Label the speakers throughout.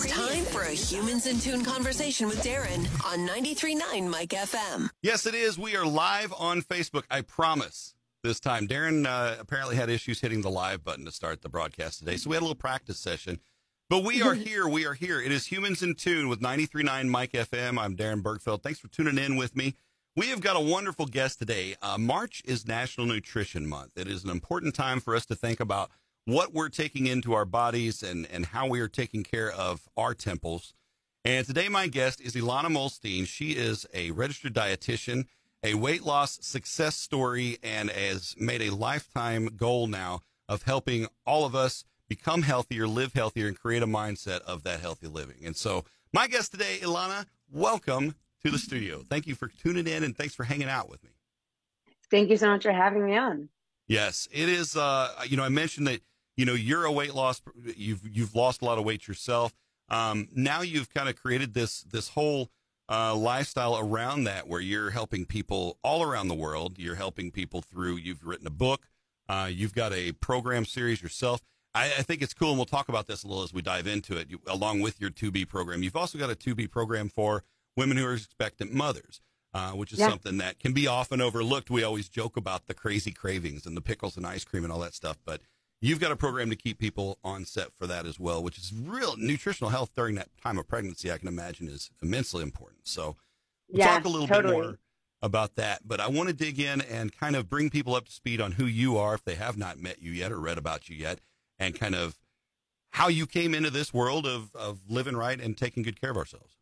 Speaker 1: It's time for a Humans in Tune conversation with Darren on 93.9 Mike FM.
Speaker 2: Yes, it is. We are live on Facebook. I promise this time. Darren uh, apparently had issues hitting the live button to start the broadcast today, so we had a little practice session. But we are here. We are here. It is Humans in Tune with 93.9 Mike FM. I'm Darren Bergfeld. Thanks for tuning in with me. We have got a wonderful guest today. Uh, March is National Nutrition Month. It is an important time for us to think about what we're taking into our bodies and, and how we are taking care of our temples. And today, my guest is Ilana Muhlstein. She is a registered dietitian, a weight loss success story, and has made a lifetime goal now of helping all of us become healthier, live healthier, and create a mindset of that healthy living. And so, my guest today, Ilana, welcome to the studio. Thank you for tuning in and thanks for hanging out with me.
Speaker 3: Thank you so much for having me on.
Speaker 2: Yes, it is. Uh, you know, I mentioned that you know you're a weight loss. You've you've lost a lot of weight yourself. Um, now you've kind of created this this whole uh, lifestyle around that, where you're helping people all around the world. You're helping people through. You've written a book. Uh, you've got a program series yourself. I, I, think it's cool, and we'll talk about this a little as we dive into it. You, along with your 2B program, you've also got a 2B program for women who are expectant mothers, uh, which is yeah. something that can be often overlooked. We always joke about the crazy cravings and the pickles and ice cream and all that stuff, but you've got a program to keep people on set for that as well, which is real nutritional health during that time of pregnancy. I can imagine is immensely important. So we'll
Speaker 3: yeah,
Speaker 2: talk a little
Speaker 3: totally.
Speaker 2: bit more about that, but I want to dig in and kind of bring people up to speed on who you are if they have not met you yet or read about you yet, and kind of how you came into this world of, of living right and taking good care of ourselves.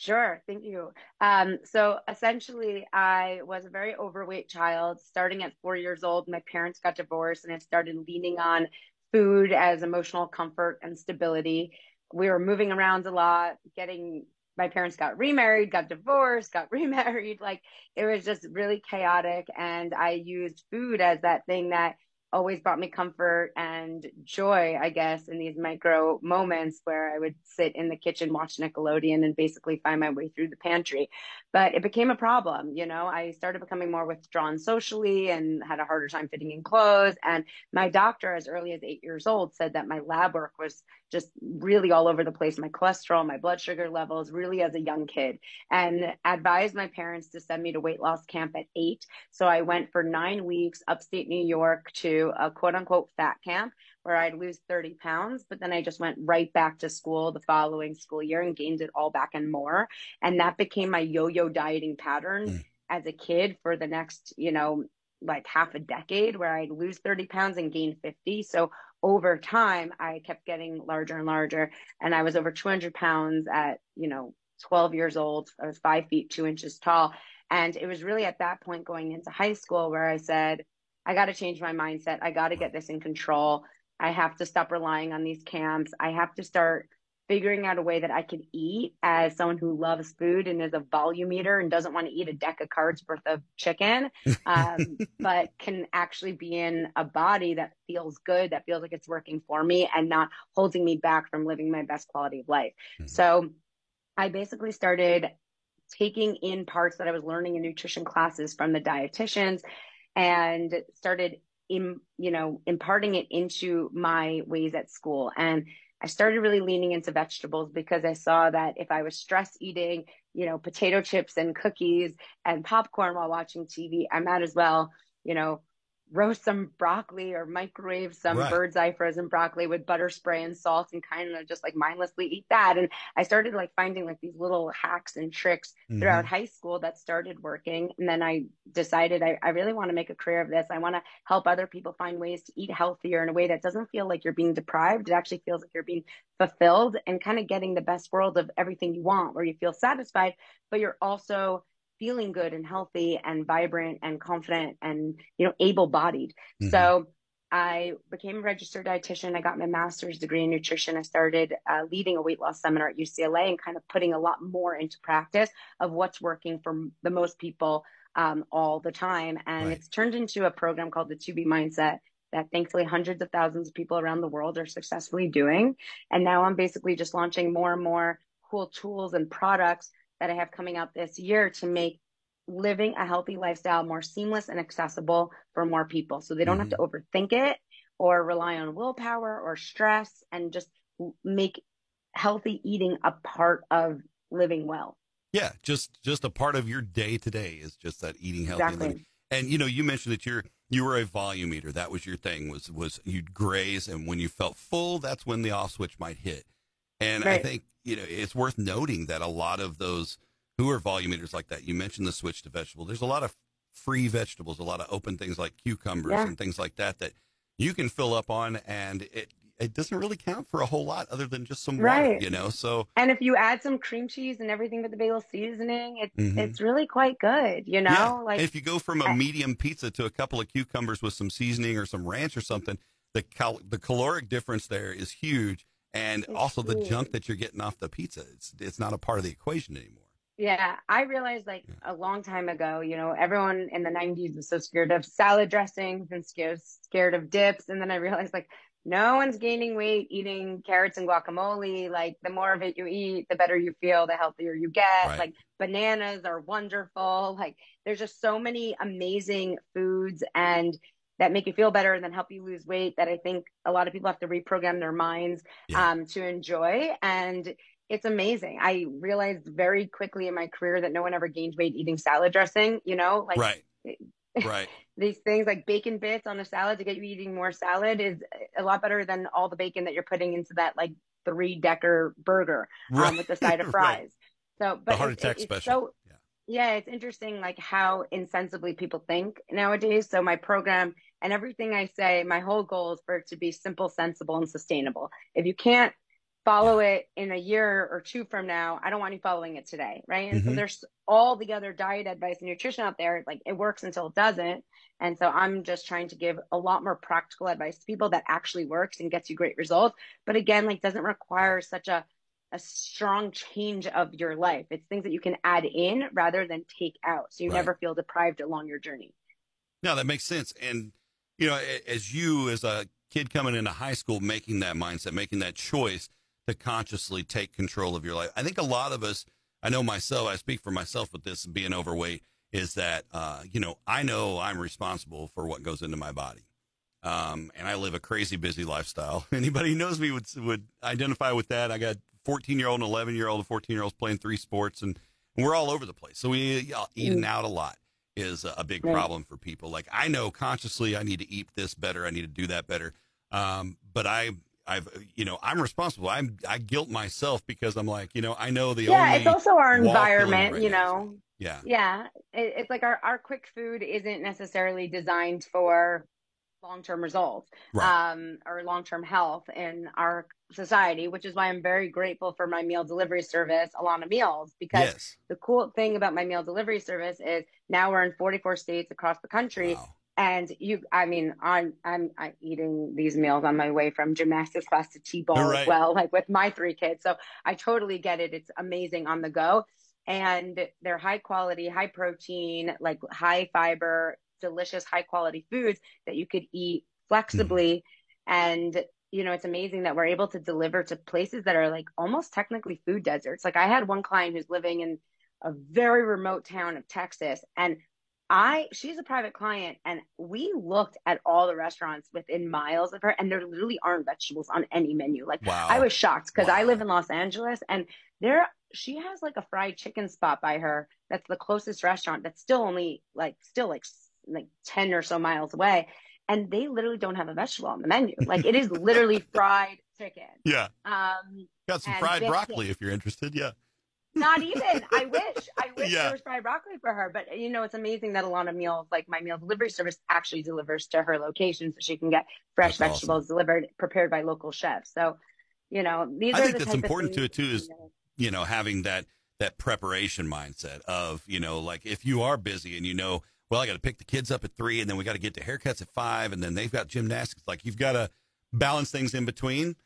Speaker 3: Sure, thank you. Um, so essentially, I was a very overweight child. Starting at four years old, my parents got divorced, and I started leaning on food as emotional comfort and stability. We were moving around a lot, getting my parents got remarried, got divorced, got remarried. Like it was just really chaotic. And I used food as that thing that always brought me comfort and joy, I guess, in these micro moments where I would sit in the kitchen, watch Nickelodeon, and basically find my way through the pantry. But it became a problem. You know, I started becoming more withdrawn socially and had a harder time fitting in clothes. And my doctor, as early as eight years old, said that my lab work was just really all over the place my cholesterol, my blood sugar levels, really as a young kid, and advised my parents to send me to weight loss camp at eight. So I went for nine weeks upstate New York to a quote unquote fat camp where I'd lose 30 pounds, but then I just went right back to school the following school year and gained it all back and more. And that became my yo yo dieting pattern. Mm. As a kid, for the next, you know, like half a decade where I'd lose 30 pounds and gain 50. So over time, I kept getting larger and larger. And I was over 200 pounds at, you know, 12 years old. I was five feet, two inches tall. And it was really at that point going into high school where I said, I got to change my mindset. I got to get this in control. I have to stop relying on these camps. I have to start figuring out a way that I could eat as someone who loves food and is a volume eater and doesn't want to eat a deck of cards worth of chicken, um, but can actually be in a body that feels good, that feels like it's working for me and not holding me back from living my best quality of life. Mm-hmm. So I basically started taking in parts that I was learning in nutrition classes from the dietitians and started in, you know, imparting it into my ways at school. And I started really leaning into vegetables because I saw that if I was stress eating, you know, potato chips and cookies and popcorn while watching TV, I might as well, you know, roast some broccoli or microwave some right. Birds Eye frozen broccoli with butter spray and salt and kind of just like mindlessly eat that. And I started like finding like these little hacks and tricks mm-hmm. throughout high school that started working. And then I decided I, I really want to make a career of this. I want to help other people find ways to eat healthier in a way that doesn't feel like you're being deprived. It actually feels like you're being fulfilled and kind of getting the best world of everything you want, where you feel satisfied, but you're also feeling good and healthy and vibrant and confident and you know able bodied mm-hmm. so i became a registered dietitian. I got my master's degree in nutrition. I started uh, leading a weight loss seminar at ucla and kind of putting a lot more into practice of what's working for the most people um, all the time. And right. it's turned into a program called the 2b mindset that thankfully hundreds of thousands of people around the world are successfully doing. And now i'm basically just launching more and more cool tools and products that I have coming out this year to make living a healthy lifestyle more seamless and accessible for more people. So they don't mm-hmm. have to overthink it or rely on willpower or stress and just make healthy eating a part of living well.
Speaker 2: Yeah, just just a part of your day today is just that eating healthy.
Speaker 3: Exactly.
Speaker 2: living. And you know, you mentioned that you're you were a volume eater. That was your thing. Was was you'd graze, and when you felt full, that's when the off switch might hit. And I think you know it's worth noting that a lot of those who are volume eaters like that, you mentioned the switch to vegetable. There's a lot of free vegetables, a lot of open things like cucumbers
Speaker 3: Yeah.
Speaker 2: and things like that that you can fill up on, and it it doesn't really count for a whole lot other than just some water, you know. So
Speaker 3: And if you add some cream cheese and everything but the bagel seasoning, it's
Speaker 2: Mhm.
Speaker 3: it's really quite good, you know?
Speaker 2: Yeah.
Speaker 3: Like
Speaker 2: And if you go from a medium pizza to a couple of cucumbers with some seasoning or some ranch or something, the cal- the caloric difference there is huge, and
Speaker 3: It's
Speaker 2: also the junk that you're getting off the pizza. It's it's not a part of the equation anymore.
Speaker 3: Yeah, I realized like
Speaker 2: Yeah.
Speaker 3: a long time ago, you know, everyone in the 90s was so scared of salad dressings and scared scared of dips. And then I realized like no one's gaining weight eating carrots and guacamole. Like the more of it you eat, the better you feel, the healthier you get.
Speaker 2: Right.
Speaker 3: Like bananas are wonderful. Like there's just so many amazing foods and that make you feel better and then help you lose weight that I think a lot of people have to reprogram their minds
Speaker 2: Yeah.
Speaker 3: um, to enjoy. And it's amazing. I realized very quickly in my career that no one ever gained weight eating salad dressing, you know, like
Speaker 2: right. Right.
Speaker 3: these things like bacon bits on a salad to get you eating more salad is a lot better than all the bacon that you're putting into that like three decker burger um, with the side of
Speaker 2: Right.
Speaker 3: fries. So, but
Speaker 2: the heart
Speaker 3: it's,
Speaker 2: attack
Speaker 3: it's
Speaker 2: special.
Speaker 3: so
Speaker 2: yeah.
Speaker 3: yeah, it's interesting like how insensibly people think nowadays. So my program and everything I say, my whole goal is for it to be simple, sensible, and sustainable. If you can't follow it in a year or two from now, I don't want you following it today, right? And so
Speaker 2: Mhm.
Speaker 3: there's all the other diet advice and nutrition out there, like it works until it doesn't. And so I'm just trying to give a lot more practical advice to people that actually works and gets you great results. But again, like doesn't require such a a strong change of your life. It's things that you can add in rather than take out. So you
Speaker 2: Right.
Speaker 3: never feel deprived along your journey.
Speaker 2: No, that makes sense. And you know, as you as a kid coming into high school, making that mindset, making that choice to consciously take control of your life. I think a lot of us, I know myself, I speak for myself with this being overweight, is that uh, you know, I know I'm responsible for what goes into my body. Um, and I live a crazy busy lifestyle. Anybody who knows me would would identify with that. I got 14 year old and 11 year old and 14 year olds playing three sports, and, and we're all over the place. So we uh, eating out a lot is a big
Speaker 3: Right.
Speaker 2: problem for people. Like I know consciously I need to eat this better. I need to do that better. Um, but I, I've, you know, I'm responsible. I'm, I guilt myself because I'm like, you know, I know the
Speaker 3: yeah, it's also our environment,
Speaker 2: killing
Speaker 3: you
Speaker 2: right now
Speaker 3: know.
Speaker 2: Yeah.
Speaker 3: Yeah, it, it's like our, our quick food isn't necessarily designed for long term results
Speaker 2: Right.
Speaker 3: um, or long term health in our society, which is why I'm very grateful for my meal delivery service, Ilana Meals, because
Speaker 2: yes.
Speaker 3: the cool thing about my meal delivery service is now we're in 44 states across the country.
Speaker 2: Wow.
Speaker 3: And you, I mean, I'm, I'm, I'm eating these meals on my way from gymnastics class to T-ball
Speaker 2: Right.
Speaker 3: as well, like with my three kids. So I totally get it. It's amazing on the go. And they're high quality, high protein, like high fiber, delicious, high quality foods that you could eat mm-hmm. flexibly. And, you know, it's amazing that we're able to deliver to places that are like almost technically food deserts. Like I had one client who's living in a very remote town of Texas and I she's a private client and we looked at all the restaurants within miles of her and there literally aren't vegetables on any menu. Like
Speaker 2: Wow.
Speaker 3: I was shocked because I live in Los Angeles and there she has like a fried chicken spot by her that's the closest restaurant that's still only like still like like 10 or so miles away and they literally don't have a vegetable on the menu. Like it is literally fried chicken.
Speaker 2: yeah.
Speaker 3: Um
Speaker 2: Got some fried
Speaker 3: biscuits.
Speaker 2: broccoli if you're interested. Yeah.
Speaker 3: not even. I wish. I wish
Speaker 2: Yeah.
Speaker 3: there was fried broccoli for her. But you know, it's amazing that a lot of meals, like my meal delivery service, actually delivers to her location, so she can get fresh
Speaker 2: That's awesome.
Speaker 3: vegetables delivered, prepared by local chefs. So, you know, these
Speaker 2: I
Speaker 3: are
Speaker 2: think that's important to it too is you know having that that preparation mindset of you know like if you are busy and you know well i got to pick the kids up at three and then we got to get to haircuts at five and then they've got gymnastics. Like you've got to balance things in between.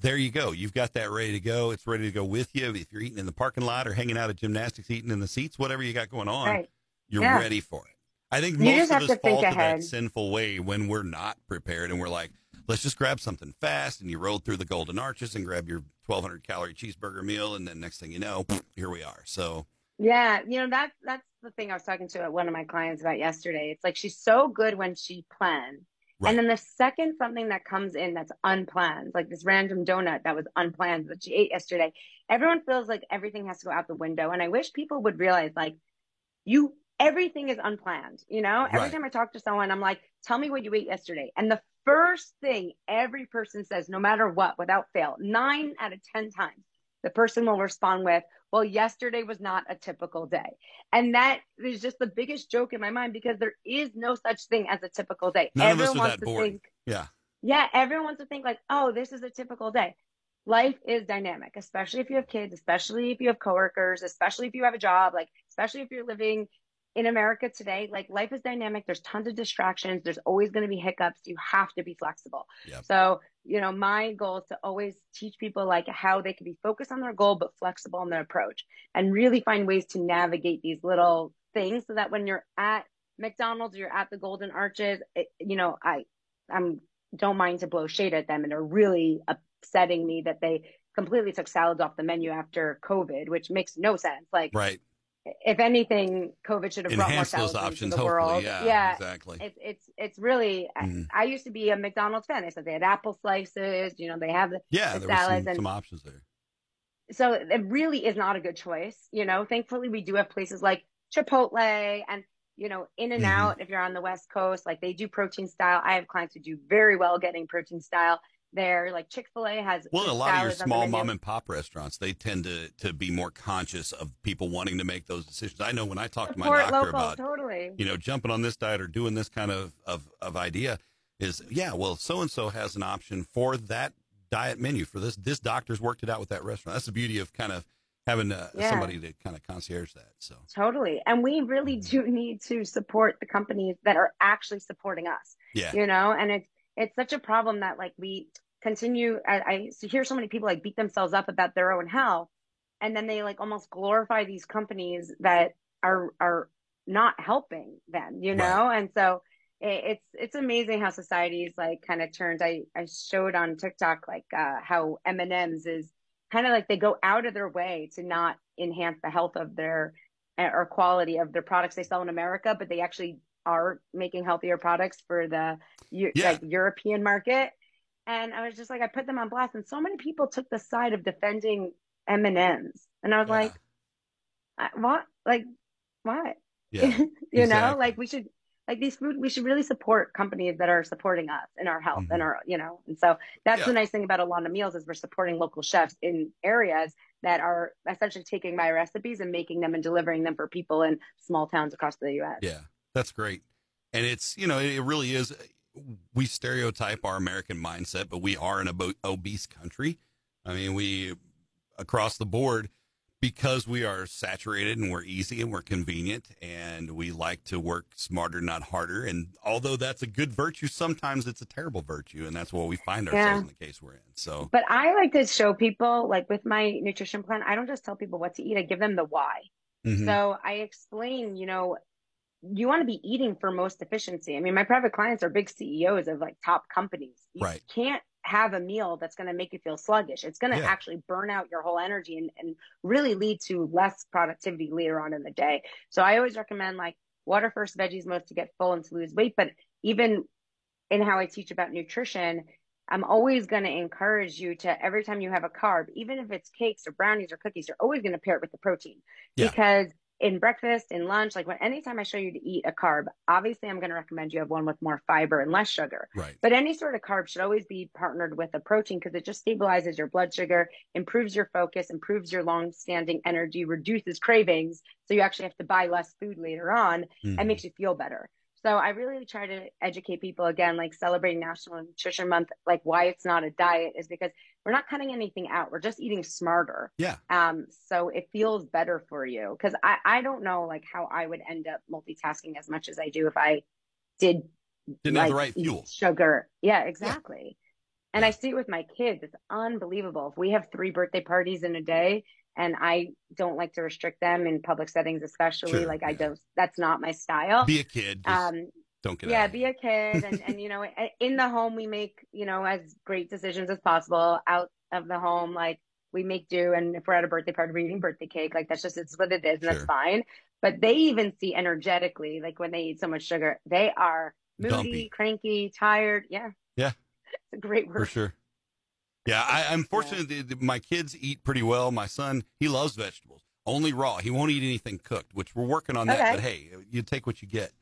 Speaker 2: There you go. You've got that ready to go. It's ready to go with you. If you're eating in the parking lot or hanging out at gymnastics eating in the seats whatever you got going on
Speaker 3: right.
Speaker 2: you're
Speaker 3: Yeah.
Speaker 2: ready for it. I think
Speaker 3: You
Speaker 2: most of us
Speaker 3: to think
Speaker 2: fall to that sinful way when we're not prepared and we're like let's just grab something fast and you roll through the golden arches and grab your 1200 calorie cheeseburger meal and then next thing you know here we are. So
Speaker 3: Yeah, you know that's that's the thing I was talking to one of my clients about yesterday. It's like she's so good when she plans,
Speaker 2: Right.
Speaker 3: And then the second something that comes in that's unplanned, like this random donut that was unplanned that she ate yesterday, everyone feels like everything has to go out the window. And I wish people would realize like you everything is unplanned. You know, every time I talk to someone, I'm like, tell me what you ate yesterday. And the first thing every person says, no matter what, without fail, nine out of 10 times, the person will respond with, well, yesterday was not a typical day. And that is just the biggest joke in my mind because there is no such thing as a typical day.
Speaker 2: None of us
Speaker 3: everyone
Speaker 2: are
Speaker 3: wants
Speaker 2: that
Speaker 3: to
Speaker 2: boring.
Speaker 3: think,
Speaker 2: Yeah.
Speaker 3: yeah, everyone wants to think like, oh, this is a typical day. Life is dynamic, especially if you have kids, especially if you have coworkers, especially if you have a job, like, especially if you're living in America today. Like, life is dynamic. There's tons of distractions. There's always going to be hiccups. You have to be flexible.
Speaker 2: Yep.
Speaker 3: So, you know, my goal is to always teach people like how they can be focused on their goal, but flexible in their approach and really find ways to navigate these little things so that when you're at McDonald's, you're at the Golden Arches, it, you know, I, I'm don't mind to blow shade at them and are really upsetting me that they completely took salads off the menu after COVID, which makes no sense. Like,
Speaker 2: Right.
Speaker 3: If anything, COVID should have brought more
Speaker 2: those
Speaker 3: salads
Speaker 2: options,
Speaker 3: the
Speaker 2: hopefully.
Speaker 3: world.
Speaker 2: Yeah, exactly.
Speaker 3: It's it's it's really.
Speaker 2: Mhm.
Speaker 3: I, I used to be a McDonald's fan. They said they had apple slices. You know, they have the
Speaker 2: yeah,
Speaker 3: the
Speaker 2: there were some,
Speaker 3: salads and-
Speaker 2: some options there.
Speaker 3: so it really is not a good choice. You know, thankfully we do have places like Chipotle and you know In and
Speaker 2: Mhm.
Speaker 3: Out. If you're on the West Coast, like they do protein style. I have clients who do very well getting protein style. There, like Chick Fil A has
Speaker 2: Well, a lot of your
Speaker 3: salads on the
Speaker 2: small mom and pop restaurants, they tend to, to be more conscious of people wanting to make those decisions. I know when I talk to my doctor
Speaker 3: local,
Speaker 2: about,
Speaker 3: totally.
Speaker 2: you know, jumping on this diet or doing this kind of, of, of idea is, yeah, well, so-and-so has an option for that diet menu for this. This doctor's worked it out with that restaurant. That's the beauty of kind of having uh,
Speaker 3: Yeah.
Speaker 2: somebody to kind of concierge that. So,
Speaker 3: Totally. And we really
Speaker 2: Mhm.
Speaker 3: do need to support the companies that are actually supporting us.
Speaker 2: yeah.
Speaker 3: You know, and it's it's such a problem that like we continue I, I hear so many people like beat themselves up about their own health and then they like almost glorify these companies that are are not helping them, you know? And so it, it's it's amazing how society's like kind of turns. I I showed on TikTok like uh how M&M's is kind of like they go out of their way to not enhance the health of their uh, or quality of their products they sell in America, but they actually are making healthier products for the
Speaker 2: Yeah.
Speaker 3: like European market. And I was just like, I put them on blast, and so many people took the side of defending M and M's, and I was
Speaker 2: Yeah.
Speaker 3: like, what? Like, what?
Speaker 2: Yeah.
Speaker 3: you know, like we should like these food we should really support companies that are supporting us in our health and
Speaker 2: Mhm.
Speaker 3: our you know and so that's
Speaker 2: Yeah.
Speaker 3: the nice thing about Ilana Meals is we're supporting local chefs in areas that are essentially taking my recipes and making them and delivering them for people in small towns across the US.
Speaker 2: Yeah, that's great. And it's, you know, it really is. We stereotype our American mindset, but we are an obo- obese country. I mean, we, across the board, because we are saturated and we're easy and we're convenient and we like to work smarter, not harder. And although that's a good virtue, sometimes it's a terrible virtue. And that's what we find ourselves
Speaker 3: Yeah.
Speaker 2: in the case we're in. So,
Speaker 3: But I like to show people like with my nutrition plan, I don't just tell people what to eat, I give them the why.
Speaker 2: mhm.
Speaker 3: So I explain, you know, you want to be eating for most efficiency. I mean, my private clients are big CEOs of like top companies. You
Speaker 2: Right.
Speaker 3: can't have a meal that's going to make you feel sluggish. It's going to
Speaker 2: Yeah.
Speaker 3: actually burn out your whole energy and, and really lead to less productivity later on in the day. So I always recommend like water first, veggies most to get full and to lose weight. But even in how I teach about nutrition, I'm always going to encourage you to every time you have a carb, even if it's cakes or brownies or cookies, you're always going to pair it with the protein
Speaker 2: Yeah.
Speaker 3: because in breakfast, in lunch, like when anytime I show you to eat a carb, obviously I'm going to recommend you have one with more fiber and less sugar.
Speaker 2: right.
Speaker 3: But any sort of carb should always be partnered with a protein because it just stabilizes your blood sugar, improves your focus, improves your long-standing energy, reduces cravings. So you actually have to buy less food later on
Speaker 2: Mhm.
Speaker 3: and makes you feel better. So I really try to educate people again, like celebrating National Nutrition Month, like why it's not a diet is because we're not cutting anything out. We're just eating smarter.
Speaker 2: Yeah.
Speaker 3: Um, so it feels better for you. Cause I, I don't know like how I would end up multitasking as much as I do if I did
Speaker 2: Didn't have the right fuel.
Speaker 3: Sugar. Yeah, exactly. And I see it with my kids. It's unbelievable. If we have three birthday parties in a day and I don't like to restrict them in public settings, especially
Speaker 2: Sure,
Speaker 3: like I don't, that's not my style.
Speaker 2: Be a kid.
Speaker 3: Um,
Speaker 2: don't get
Speaker 3: yeah, be a kid. And, and, you know, in the home, we make, you know, as great decisions as possible out of the home. Like we make do. And if we're at a birthday party, we're eating birthday cake. Like that's just, it's what it is. And
Speaker 2: Sure.
Speaker 3: that's fine. But they even see energetically, like when they eat so much sugar, they are moody,
Speaker 2: dumpy.
Speaker 3: cranky, tired. Yeah.
Speaker 2: Yeah.
Speaker 3: It's a great word.
Speaker 2: For sure. Yeah, I, I'm fortunate that my kids eat pretty well. My son, he loves vegetables, only raw. He won't eat anything cooked, which we're working on that.
Speaker 3: Okay.
Speaker 2: But hey, you take what you get.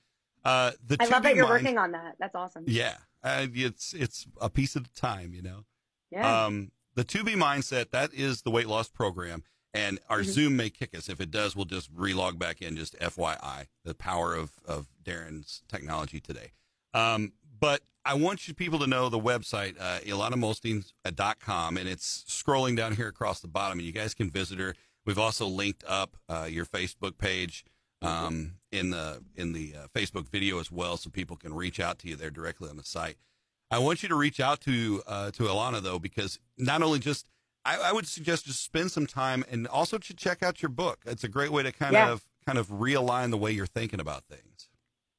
Speaker 2: Uh, the
Speaker 3: I love that you're
Speaker 2: mind-
Speaker 3: working on that. That's awesome.
Speaker 2: Yeah, uh, it's it's a piece at a time, you know.
Speaker 3: Yeah.
Speaker 2: Um, the 2B mindset that is the weight loss program, and our
Speaker 3: Mhm.
Speaker 2: Zoom may kick us. If it does, we'll just relog back in. Just FYI, the power of of Darren's technology today. Um, but I want you people to know the website, uh, IlanaMuhlstein.com, and it's scrolling down here across the bottom, and you guys can visit her. We've also linked up uh, your Facebook page um, in the in the uh, Facebook video as well, so people can reach out to you there directly on the site. I want you to reach out to uh, to Ilana though, because not only just I, I would suggest just spend some time and also to check out your book. It's a great way to kind
Speaker 3: Yeah.
Speaker 2: of kind of realign the way you're thinking about things.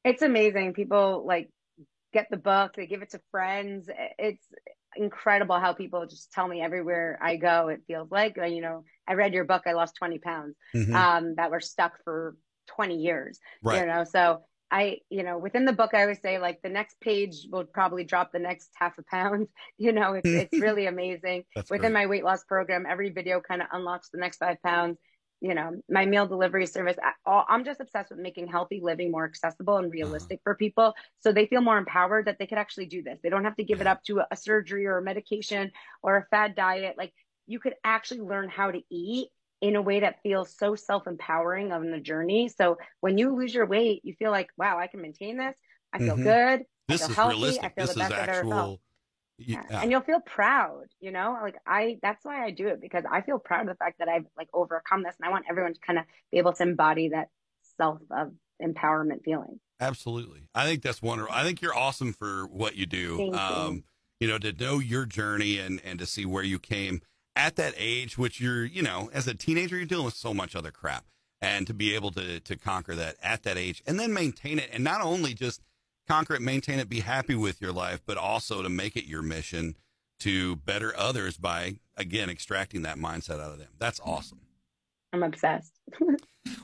Speaker 3: It's amazing. People like get the book, they give it to friends. It's incredible how people just tell me everywhere I go, it feels like, uh, you know, I read your book, I lost 20 pounds
Speaker 2: Mhm.
Speaker 3: um, that were stuck for 20 years,
Speaker 2: right.
Speaker 3: you know, so I, you know, within the book, I always say like the next page will probably drop the next half a pound. You know, it's, it's really amazing. Within
Speaker 2: great.
Speaker 3: my weight loss program, every video kind of unlocks the next five pounds. You know, my meal delivery service, I, all- I'm just obsessed with making healthy living more accessible and realistic for people so they feel more empowered that they could actually do this. They don't have to give it up to a, surgery or a medication or a fad diet. Like you could actually learn how to eat in a way that feels so self-empowering on the journey. So when you lose your weight, you feel like, wow, I can maintain this. I feel
Speaker 2: Mhm.
Speaker 3: good.
Speaker 2: this
Speaker 3: feel
Speaker 2: is
Speaker 3: healthy. I
Speaker 2: realistic.
Speaker 3: feel
Speaker 2: This
Speaker 3: the
Speaker 2: is
Speaker 3: best felt.
Speaker 2: actual.
Speaker 3: Yeah. And you'll feel proud, you know, like I, that's why I do it because I feel proud of the fact that I've like overcome this and I want everyone to kind of be able to embody that self of empowerment feeling.
Speaker 2: Absolutely. I think that's wonderful. I think you're awesome for what you do.
Speaker 3: Thank you.
Speaker 2: um, you know, to know your journey and, and to see where you came at that age, which you're, you know, as a teenager, you're dealing with so much other crap. And to be able to, to conquer that at that age and then maintain it. And not only just conquer it, maintain it, be happy with your life, but also to make it your mission to better others by, again, extracting that mindset out of them. That's awesome.
Speaker 3: I'm obsessed.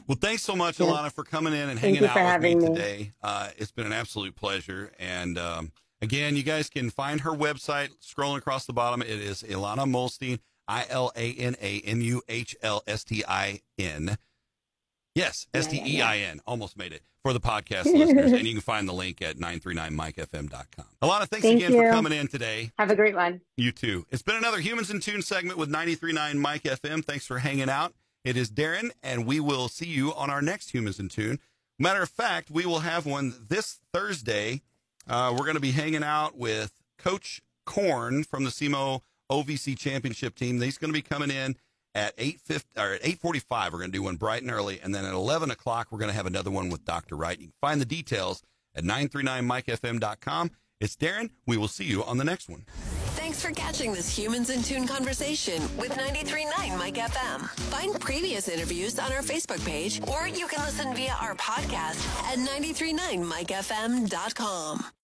Speaker 2: Well, thanks so much,
Speaker 3: Yeah.
Speaker 2: Ilana, for coming in and
Speaker 3: Thank
Speaker 2: hanging out with me
Speaker 3: me.
Speaker 2: today. Uh, it's been an absolute pleasure. And um, again, you guys can find her website scrolling across the bottom. It is Ilana Muhlstein, I L A N A M U H L S T I N. Yes, S T
Speaker 3: yeah,
Speaker 2: E I N. Almost made it for the podcast listeners. And you can find the link at 939mikefm.com. Ilana, thanks
Speaker 3: Thank
Speaker 2: again for coming in today.
Speaker 3: Have a great one.
Speaker 2: You too. It's been another Humans in Tune segment with 93.9 Mike FM. Thanks for hanging out. It is Darren, and we will see you on our next Humans in Tune. Matter of fact, we will have one this Thursday. Uh, we're going to be hanging out with Coach Korn from the SEMO OVC Championship team. He's going to be coming in at 8 or at 8:45. We're going to do one bright and early, and then at 11 o'clock we're going to have another one with Dr. Wright. You can find the details at 939mikefm.com. It's Darren. We will see you on the next one.
Speaker 1: Thanks for catching this Humans in Tune conversation with 93.9 Mike FM. Find previous interviews on our Facebook page, or you can listen via our podcast at 93.9mikefm.com.